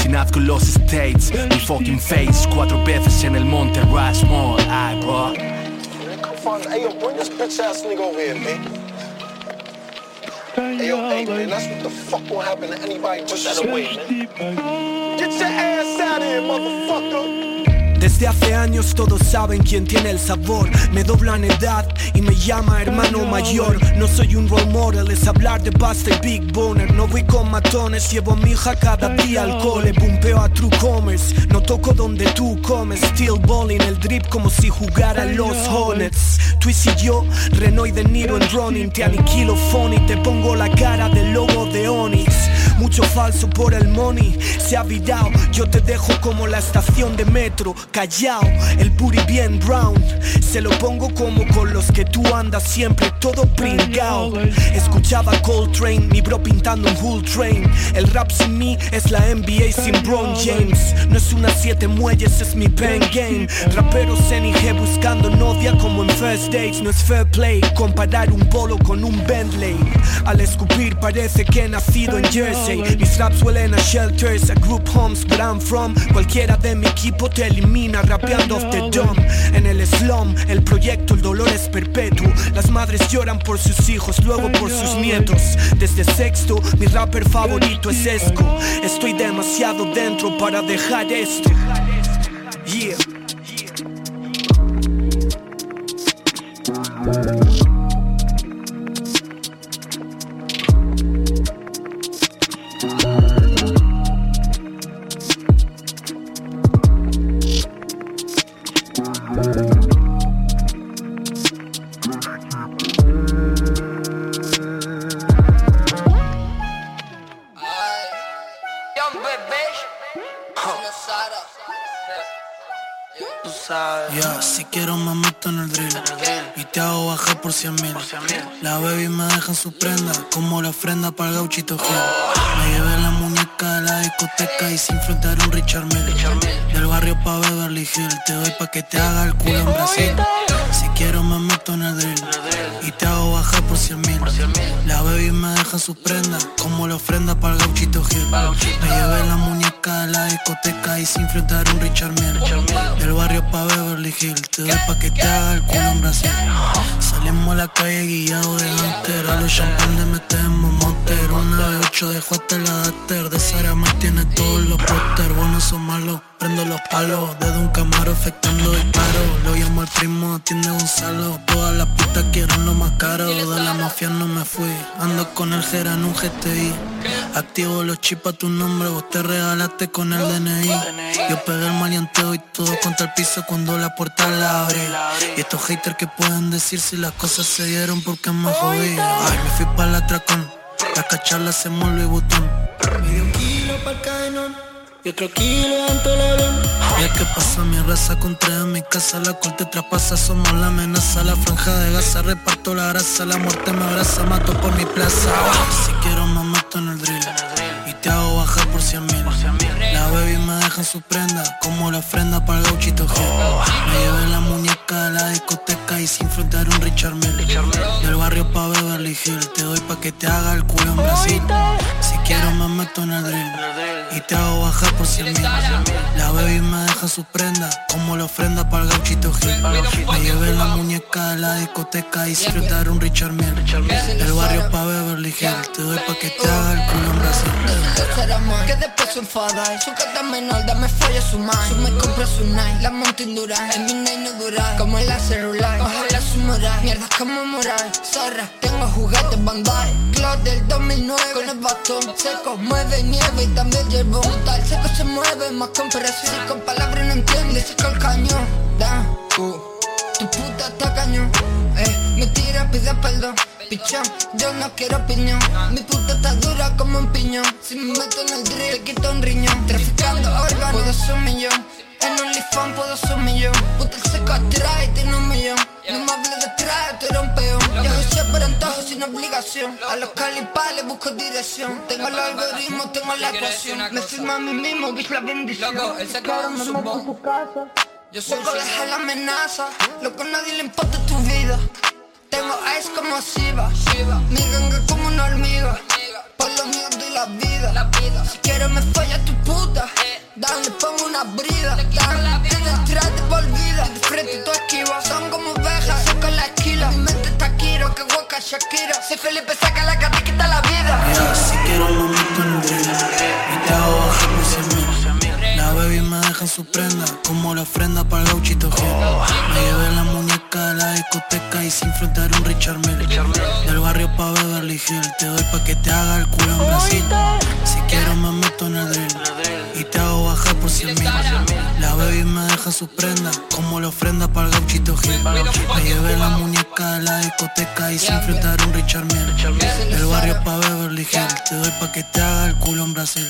sin con los States, mi fucking face Cuatro veces en el Monte Rushmore, ay bro hey yo, bring this bitch ass nigga over here, man. Hey yo, hey man, that's what the fuck gonna happen to anybody push that away, man. Get your ass out of here, motherfucker. Desde hace años todos saben quién tiene el sabor. Me doblan edad y me llama hermano mayor. No soy un role model, es hablar de pasta y big boner. No voy con matones, llevo a mi hija cada día al cole. Pumpeo a True Commerce, no toco donde tú comes. Still balling el drip como si jugara los Hornets. Twist y yo, Reno y De Niro en running. Te aniquilo phony, te pongo la cara del logo de Onyx. Mucho falso por el money, se ha virado. Yo te dejo como la estación de metro callao, el booty bien round. Se lo pongo como con los que tú andas siempre, todo pringao. Escuchaba Coltrane, mi bro pintando un Hull Train. El rap sin mí es la NBA sin Bron James. No es una siete muelles, es mi pen game. Raperos en IG buscando novia como en first dates. No es fair play comparar un polo con un Bentley. Al escupir parece que he nacido en Jersey. Mis raps huelen a shelters, a group homes, but I'm from. Cualquiera de mi equipo te elimina rapeando off the dome En el slum, el proyecto, el dolor es perpetuo. Las madres lloran por sus hijos, luego por sus nietos. Desde sexto, mi rapper favorito es Esco. Estoy demasiado dentro para dejar esto en su prenda Como la ofrenda para el gauchito Gil Me llevé la muñeca de la discoteca Y sin enfrentar a un Richard Mille. Del barrio pa' Beverly Hill Te doy pa' que te haga el culo en Brasil. Si quiero me meto en el drill Y te hago bajar por cien mil. La baby me deja en su prenda Como la ofrenda para el gauchito Gil. Me llevé la muñeca de la discoteca Y sin a un Richard Mille Del barrio pa' Beverly Hills Te doy pa' que te haga el culo en Brasil. Salimos a la calle guiado de Hunter A los champán le metemos motor Una de ocho dejo hasta la dater De Sara más tiene todos los póster Bueno son malos, prendo los palos. Desde un camaro efectuando disparos Lo llamo al primo, atiende Gonzalo Todas las putas quieren lo más caro. De la mafia no me fui. Ando con el Jera en un GTI Activo los chips a tu nombre Vos te regalaste con el DNI Yo pegué el maleanteo y todo contra el piso cuando la puerta la abrí. Y estos haters que pueden decir si las cosas se dieron porque me jodí. Ay, me fui pa' la tracón La se mueve y botón. Medio kilo pa'l cadenón y otro kilo en tolerón. Y es que pasa mi raza contra en mi casa. La cual te traspasa, somos la amenaza. La franja de gasa, reparto la grasa. La muerte me abraza, mato por mi plaza. Si quiero me meto en el drill. Y te hago bajar por cien mil. La baby me deja en su prenda Como la ofrenda para el gauchito Me llevé la muñeca de la discoteca Y sin enfrentar un Richard Mille. Del barrio pa' Beverly Hill Te doy pa' que te haga el culo en Brasil. Si quiero me meto en el drill. Y te hago bajar por cien mil. La baby me deja su prenda Como la ofrenda para el gauchito Gil. Me llevé la muñeca de la discoteca Y sin enfrentar un Richard Mille Del barrio pa' Beverly Hill Te doy pa' que te haga el culo en Brasil. Que después se enfada su carta menor, dame falla su mind Su me compra su night, la monta en Durán En mi night no dura, como el celular. Ojalá su moral, mierda como moral. Zorra, tengo juguetes Bandai Club del 2009 con el bastón Seco, mueve nieve y también hierbo Tal. Seco se mueve, más con presión Si con palabras no entiendes, seco el cañón. Da, uh, tu puta está cañón. Eh, me tira, pide perdón. Pichón, yo no quiero opinión Mi puta está dura como un piñón. Si me meto en el drill, te quito un riñón. Traficando órganos, puedo ser un millón. En OnlyFans puedo ser un millón. Puta el seco atrás y tiene un millón. No me hables detrás, tú eres un peón sin obligación. A los calipales busco dirección. Tengo el algoritmo, tengo la ecuación. Me firmo a mí mismo, bitch la bendición. Loco, él se quedó en su voz. Yo soy Loco, deja la amenaza. Loco, a nadie le importa tu vida. Tengo ice como Shiva. Mi ganga como una hormiga. Por lo mío doy la vida. Si quieres me falla tu puta. Dale, pongo una brida. Dale, detrás de por vida De frente tú esquivas. Son como que guaca Shakira. Si Felipe saca la cara, te quita la vida. Ya, si quiero me La baby me deja en su prenda Como la ofrenda para el gauchito G. Me llevé la muñeca de la discoteca Y sin enfrentar un Richard Mille. Del barrio pa' Beverly Hill Te doy pa' que te haga el culo en Brasil. Si quiero me meto en el drill Y te hago bajar por cien mil. La baby me deja su prenda Como la ofrenda para el gauchito Gil Me llevé la muñeca de la discoteca Y sin enfrentar un Richard Mille. Del barrio pa' Beverly Hill Te doy pa' que te haga el culo en Brasil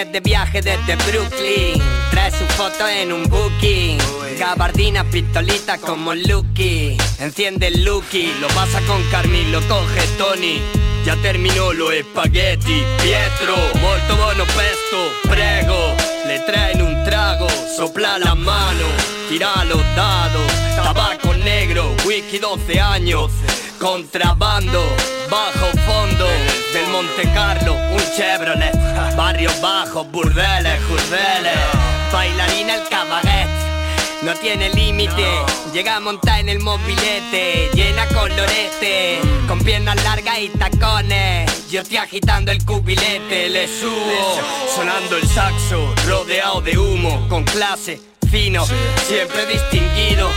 De viaje desde Brooklyn. Traes su foto en un booking. Gabardina, pistolita como Lucky. Enciende el Lucky Lo pasa con Carmín, lo coge Tony. Ya terminó los espagueti Pietro, molto buono pesto Prego, le traen un trago Sopla la mano, tira los dados Tabaco negro, wiki 12 años. Contrabando, bajo fondo del Monte Carlo, un Chevrolet, barrios bajos, burdeles, jurdeles, bailarina el cabaret, no tiene límite, llega a montar en el mobilete, llena colorete, con piernas largas y tacones, yo estoy agitando el cubilete, le subo, sonando el saxo, rodeado de humo, con clase, fino, siempre distinguido,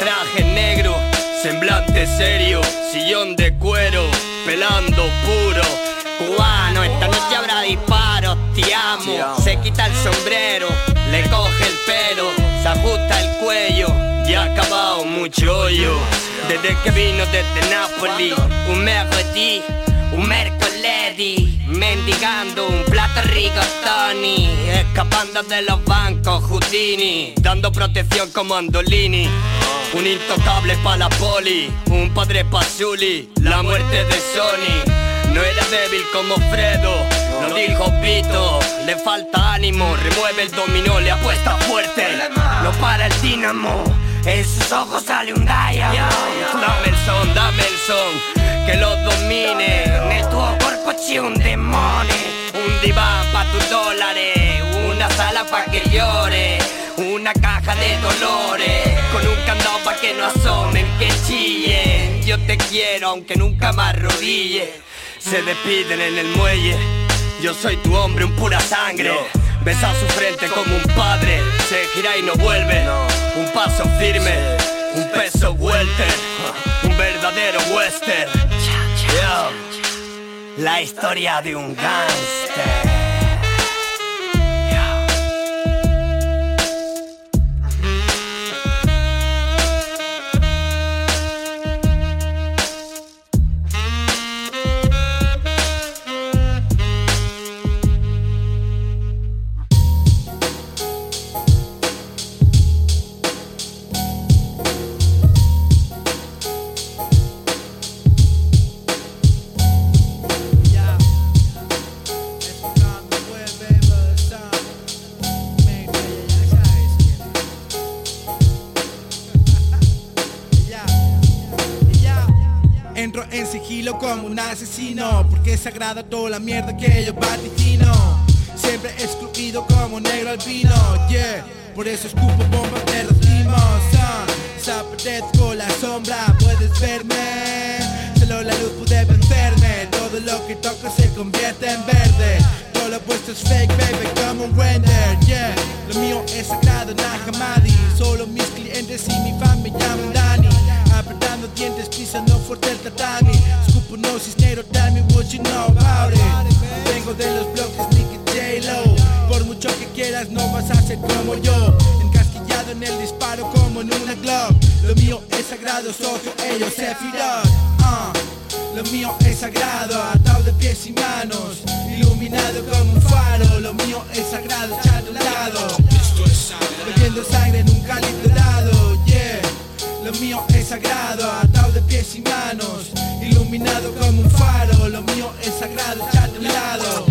traje negro, semblante serio, sillón de cuero, pelando puro. Cubano, esta noche habrá disparos, te amo. Se quita el sombrero, le coge el pelo, se ajusta el cuello, ya ha acabado mucho hoyo. Desde que vino desde Napoli, un mercredì, un mercoledì, un plato rico Tony, escapando de los bancos Houdini, dando protección como Andolini. Un intocable pa' la poli, un padre pa' Zully, la muerte de Sony. No era débil como Fredo, Lo dijo Pito, le falta ánimo, remueve el dominó, le apuesta fuerte. No para el dinamo, en sus ojos sale un diamond. Dame el son, dame el son, que lo domine. C'è un demonio, un diván pa' tus dólares, una sala pa' que llore. Una caja de dolores. Con un candado pa' que no asomen, que chillen Yo te quiero aunque nunca me arrodille. Se despiden en el muelle. Yo soy tu hombre, un pura sangre. Besa su frente como un padre. Se gira y no vuelve. Un paso firme Un peso welter Un verdadero western La historia de un gangster como un asesino Porque es sagrada toda la mierda que yo vaticino Siempre excluido como negro albino Yeah, por eso escupo bombas de los limos ah, Desaparezco la sombra, puedes verme. Solo la luz puede vencerme. Todo lo que toco se convierte en verde. Todo lo puesto es fake, baby, como un render Yeah, lo mío es sagrado, Nahamadi Solo mis clientes y mi fan me llaman Dani Apretando dientes, pisando fuerte el tatami. Escupo no cisnero, tell me what you know about Vengo de los bloques, Nicky J-Lo. Por mucho que quieras no vas a ser como yo. Encasquillado en el disparo como en una Glock. Lo mío es sagrado, socio, ellos se uh. Lo mío es sagrado, atado de pies y manos. Iluminado como un faro Lo mío es sagrado, echado a un lado. Bebiendo sangre en un cáliz dorado, lo mío es sagrado, atado de pies y manos Iluminado como un faro. Lo mío es sagrado, echate un lado.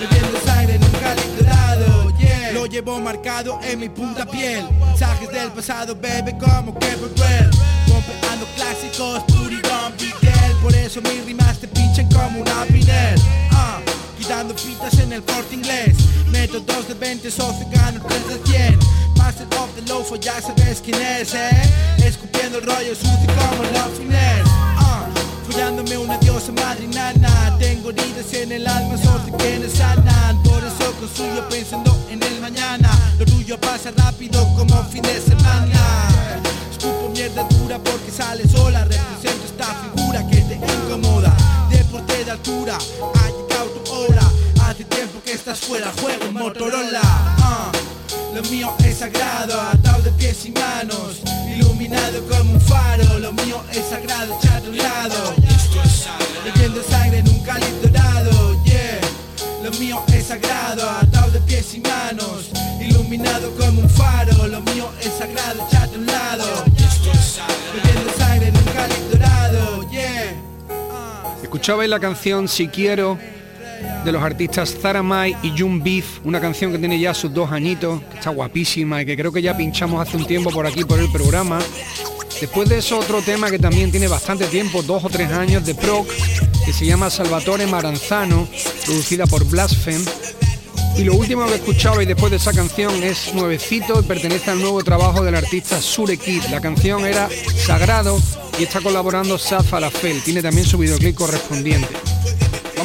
Bebiendo sangre en un cáliz dorado, yeah. Lo llevo marcado en mi punta piel. Mensajes del pasado, baby, como que cruel Rompeando clásicos, puri Bigel Por eso mis rimas te pinchan como una pinel. Ah, Quitando fitas en el corte inglés. Meto dos de 20, socio, gano 3 de 100 Master of the Lofo, ya sabes quién es, eh. Escupiendo el rollo sucio como la finesse ah, Follándome una diosa madrinana Tengo heridas en el alma, socio, que no sanan Por eso construyo pensando en el mañana. Lo tuyo pasa rápido como fin de semana. Escupo mierda dura porque sale sola. Represento esta figura que te incomoda. Deporte de altura, ha llegado tu hora. Hace tiempo que estás fuera, juego Motorola. Ah. Lo mío es sagrado, atado de pies y manos Iluminado como un faro. Lo mío es sagrado, echado un lado. Bebiendo sangre en un cáliz dorado, yeah. Lo mío es sagrado, atado de pies y manos Iluminado como un faro. Lo mío es sagrado, echado un lado. Bebiendo sangre en un cáliz dorado, yeah. Escuchabais la canción Si Quiero de los artistas Zara Mai y Jun Beef, una canción que tiene ya sus dos añitos, que está guapísima y que creo que ya pinchamos hace un tiempo por aquí por el programa. Después de eso otro tema que también tiene bastante tiempo, dos o tres años de Proc, que se llama Salvatore Maranzano, producida por Blaspheme. Y lo último que escuchaba y después de esa canción es nuevecito y pertenece al nuevo trabajo del artista Sure Kid. La canción era Sagrado y está colaborando Saf Falafel. Tiene también su videoclip correspondiente.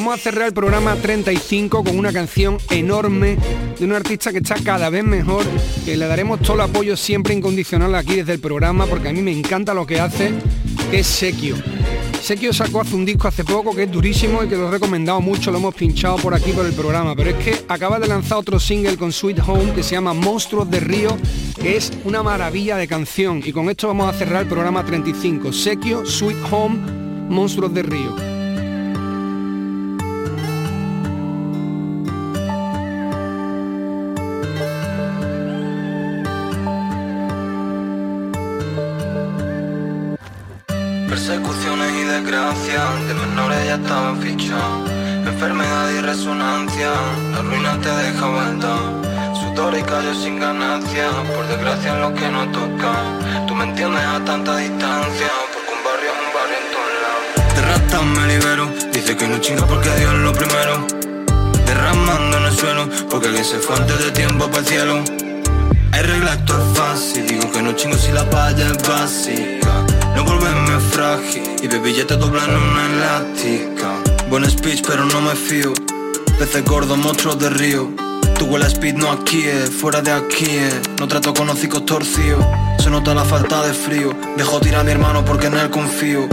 Vamos a cerrar el programa 35 con una canción enorme de un artista que está cada vez mejor, que le daremos todo el apoyo siempre incondicional aquí desde el programa, porque a mí me encanta lo que hace, que es Sekio. Sekio sacó hace un disco hace poco que es durísimo y que lo he recomendado mucho, lo hemos pinchado por aquí por el programa, pero es que acaba de lanzar otro single con Sweet Home que se llama Monstruos de Río, que es una maravilla de canción. Y con esto vamos a cerrar el programa 35. Sekio, Sweet Home, Monstruos de Río. Enfermedad y resonancia. La ruina te deja vuelta. Sudor y callo sin ganancia. Por desgracia en lo que no toca. Tú me entiendes a tanta distancia. Porque un barrio es un barrio en todos lados. De ratas me libero. Dice que no chinga porque Dios es lo primero. Derramando en el suelo. Porque alguien se fue antes de tiempo para el cielo. Hay reglas, esto es fácil. Digo que no chingo si la palla es básica. No volverme frágil. Y de billetes doblan una elástica. Buen speech, pero no me fío. Peces gordos, monstruos de río. Tu huele speed, no aquí, eh. fuera de aquí. eh. No trato con hocicos torcidos. Se nota la falta de frío. Dejo tirar a mi hermano porque en él confío.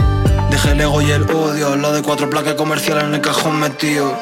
Dejé el ego y el odio al lado de cuatro placas comerciales en el cajón metido.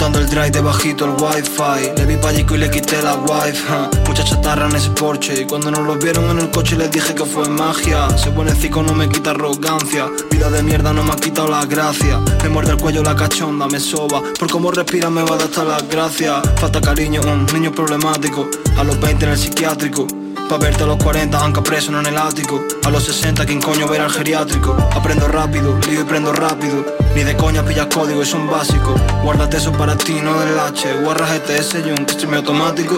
El drive de bajito el wifi. Le vi pallico y le quité la wifi ja. Mucha chatarra en ese Porsche. Y cuando nos los vieron en el coche les dije que fue magia. Ese buenecico no me quita arrogancia. Vida de mierda no me ha quitado la gracia. Me muerde el cuello la cachonda, me soba. Por cómo respira me va a dar hasta las gracias Falta cariño, un niño problemático. A los 20 en el psiquiátrico Pa' verte a los 40, anca preso no en el ático A los 60, ¿quién coño ver al geriátrico? Aprendo rápido, lío y prendo rápido. Ni de coña pillas código y son básicos Guárdate eso para ti, no del H. Guarra GTS y un stream automático.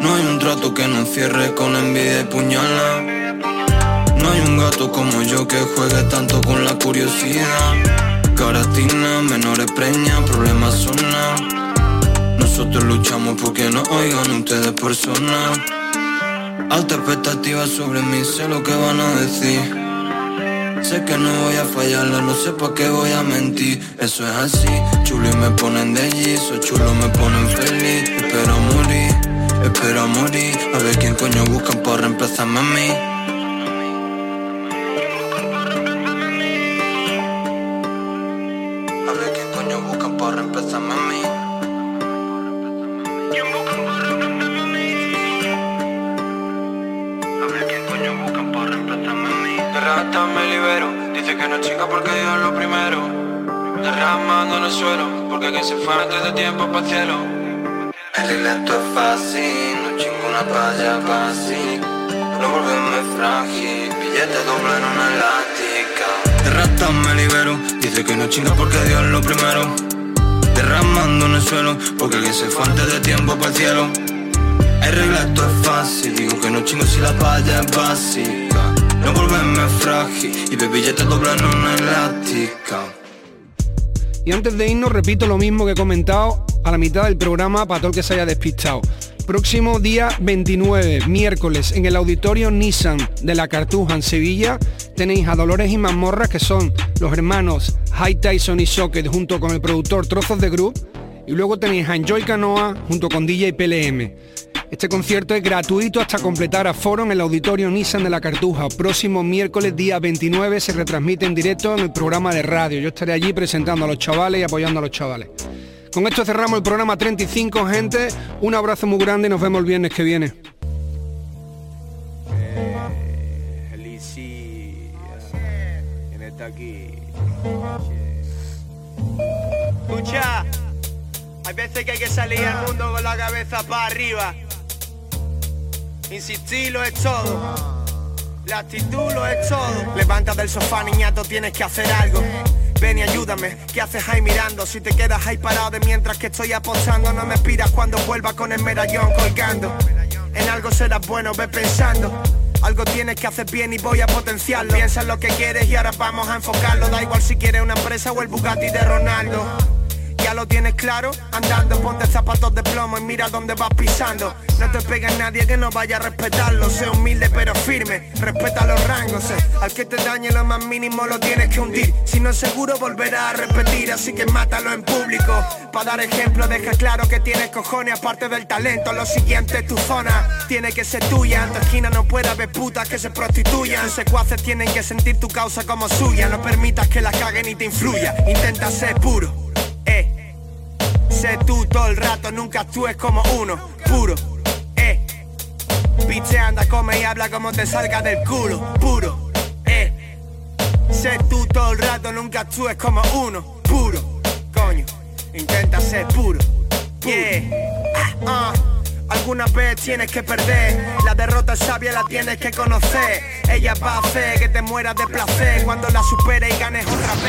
No hay un trato que no cierre con envidia y puñala. No hay un gato como yo que juegue tanto con la curiosidad. Caratina, menores preñas, problemas son nada. Nosotros luchamos porque no oigan ustedes personas Alta expectativa sobre mí, sé lo que van a decir. Sé que no voy a fallarla, no sé pa' qué voy a mentir. Eso es así, chulo y me ponen de allí, soy chulo me ponen feliz. Espero morir, espero morir. A ver quién coño buscan para reemplazarme a mí. Para el cielo. El es fácil, no chingo una palla fácil. No volverme frágil, billete doble en una elástica. De rata me libero, dice que no chinga porque Dios es lo primero. Derramando en el suelo, porque alguien se fue antes de tiempo para el cielo. Reglas, esto es fácil. Digo que no chingo si la palla es básica. No volverme frágil y de billetes doblan una elástica. Y antes de irnos, repito lo mismo que he comentado a la mitad del programa para todo el que se haya despistado. Próximo día 29, miércoles, en el auditorio Nissan de la Cartuja en Sevilla, tenéis a Dolores y Mazmorras, que son los hermanos High Tyson y Socket, junto con el productor Trozos de Group. Y luego tenéis a Enjoy Canoa, junto con DJ PLM. Este concierto es gratuito hasta completar aforo en el auditorio Nissan de la Cartuja. Próximo miércoles día 29 se retransmite en directo en el programa de radio. Yo estaré allí presentando a los chavales y apoyando a los chavales. Con esto cerramos el programa 35, gente. Un abrazo muy grande y nos vemos el viernes que viene. ¿Quién está aquí? Escucha, hay veces que hay que salir al mundo con la cabeza para arriba. Insistir lo es todo. La actitud lo es todo. Levanta del sofá, niñato, tienes que hacer algo. Ven y ayúdame, ¿qué haces ahí mirando? Si te quedas ahí parado de mientras que estoy apostando, no me pidas cuando vuelva con el medallón colgando. En algo serás bueno, ve pensando. Algo tienes que hacer bien y voy a potenciarlo. Piensa en lo que quieres y ahora vamos a enfocarlo. Da igual si quieres una empresa o el Bugatti de Ronaldo. Ya lo tienes claro, andando ponte zapatos de plomo y mira dónde vas pisando. No te pega nadie que no vaya a respetarlo. Sé humilde pero firme, respeta los rangos. eh. Al que te dañe lo más mínimo lo tienes que hundir. Si no es seguro volverá a repetir, así que mátalo en público. Para dar ejemplo, deja claro que tienes cojones aparte del talento. Lo siguiente tu zona, tiene que ser tuya. En tu esquina no puede haber putas que se prostituyan. Secuaces tienen que sentir tu causa como suya. No permitas que la caguen y te influya. Intenta ser puro. Sé tú todo el rato, nunca actúes como uno, puro, eh. Piche anda, come y habla como te salga del culo, puro, eh. Sé tú todo el rato, nunca actúes como uno, puro, coño. Intenta ser puro, yeah. Ah, Alguna vez tienes que perder, la derrota sabia la tienes que conocer. Ella va a hacer que te mueras de placer cuando la superes y ganes otra vez.